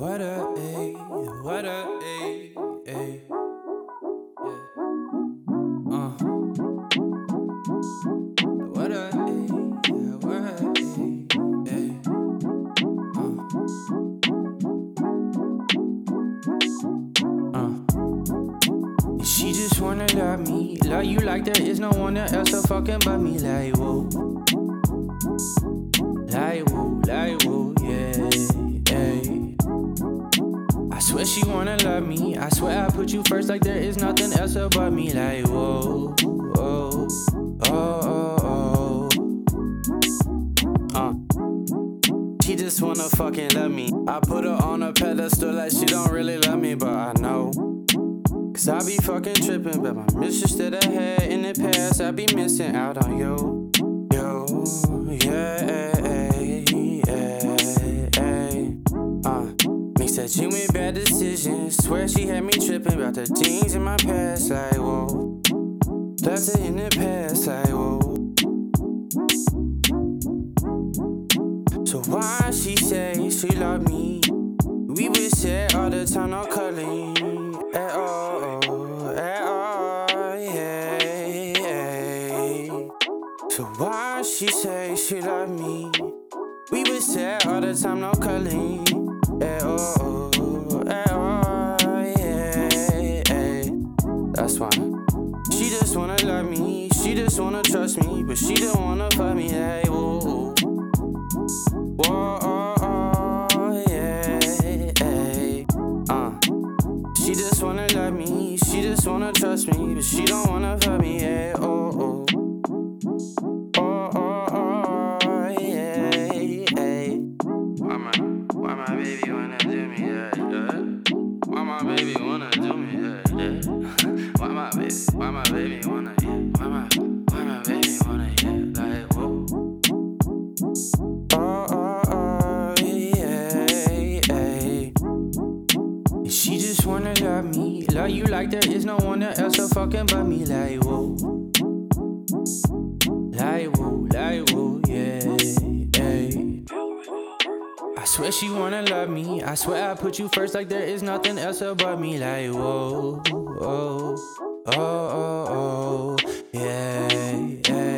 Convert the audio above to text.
What a A, what a A, A. Uh. What a A, what a A. Uh. Uh. She just wanna love me, love you like there is no one else to fucking but me. Like whoa, like whoa, Swear she wanna love me. I swear I put you first like there is nothing else about me. Like, whoa, whoa, oh, oh, oh. Uh. She just wanna fucking love me. I put her on a pedestal like she don't really love me, but I know. Cause I be fucking tripping, but my mistress that I had in the past, I be missing out on you. Yo, yeah, yeah, yeah. uh. Mix that G bad decisions. Swear she had me tripping about the things in my past, like whoa. Left it in the past, like whoa. So why she say she love me? We would say all the time, no calling at all, at all. So why she say she love me? We would say all the time, no calling at all, She just wanna love me, she just wanna trust me, but she don't wanna fuck me, hey, whoa. Whoa, oh, oh, yeah, yeah. Uh. She just wanna love me, she just wanna trust me, but she don't wanna fuck me, yeah, oh, oh. Oh, oh, yeah. Why my, why my baby wanna do me, yeah, yeah? Why my baby you like there is no one else to fucking but me, like whoa, like whoa, like whoa, yeah, yeah. I swear she wanna love me. I swear I put you first, like there is nothing else about me, like whoa, oh, oh, oh, oh, yeah, yeah.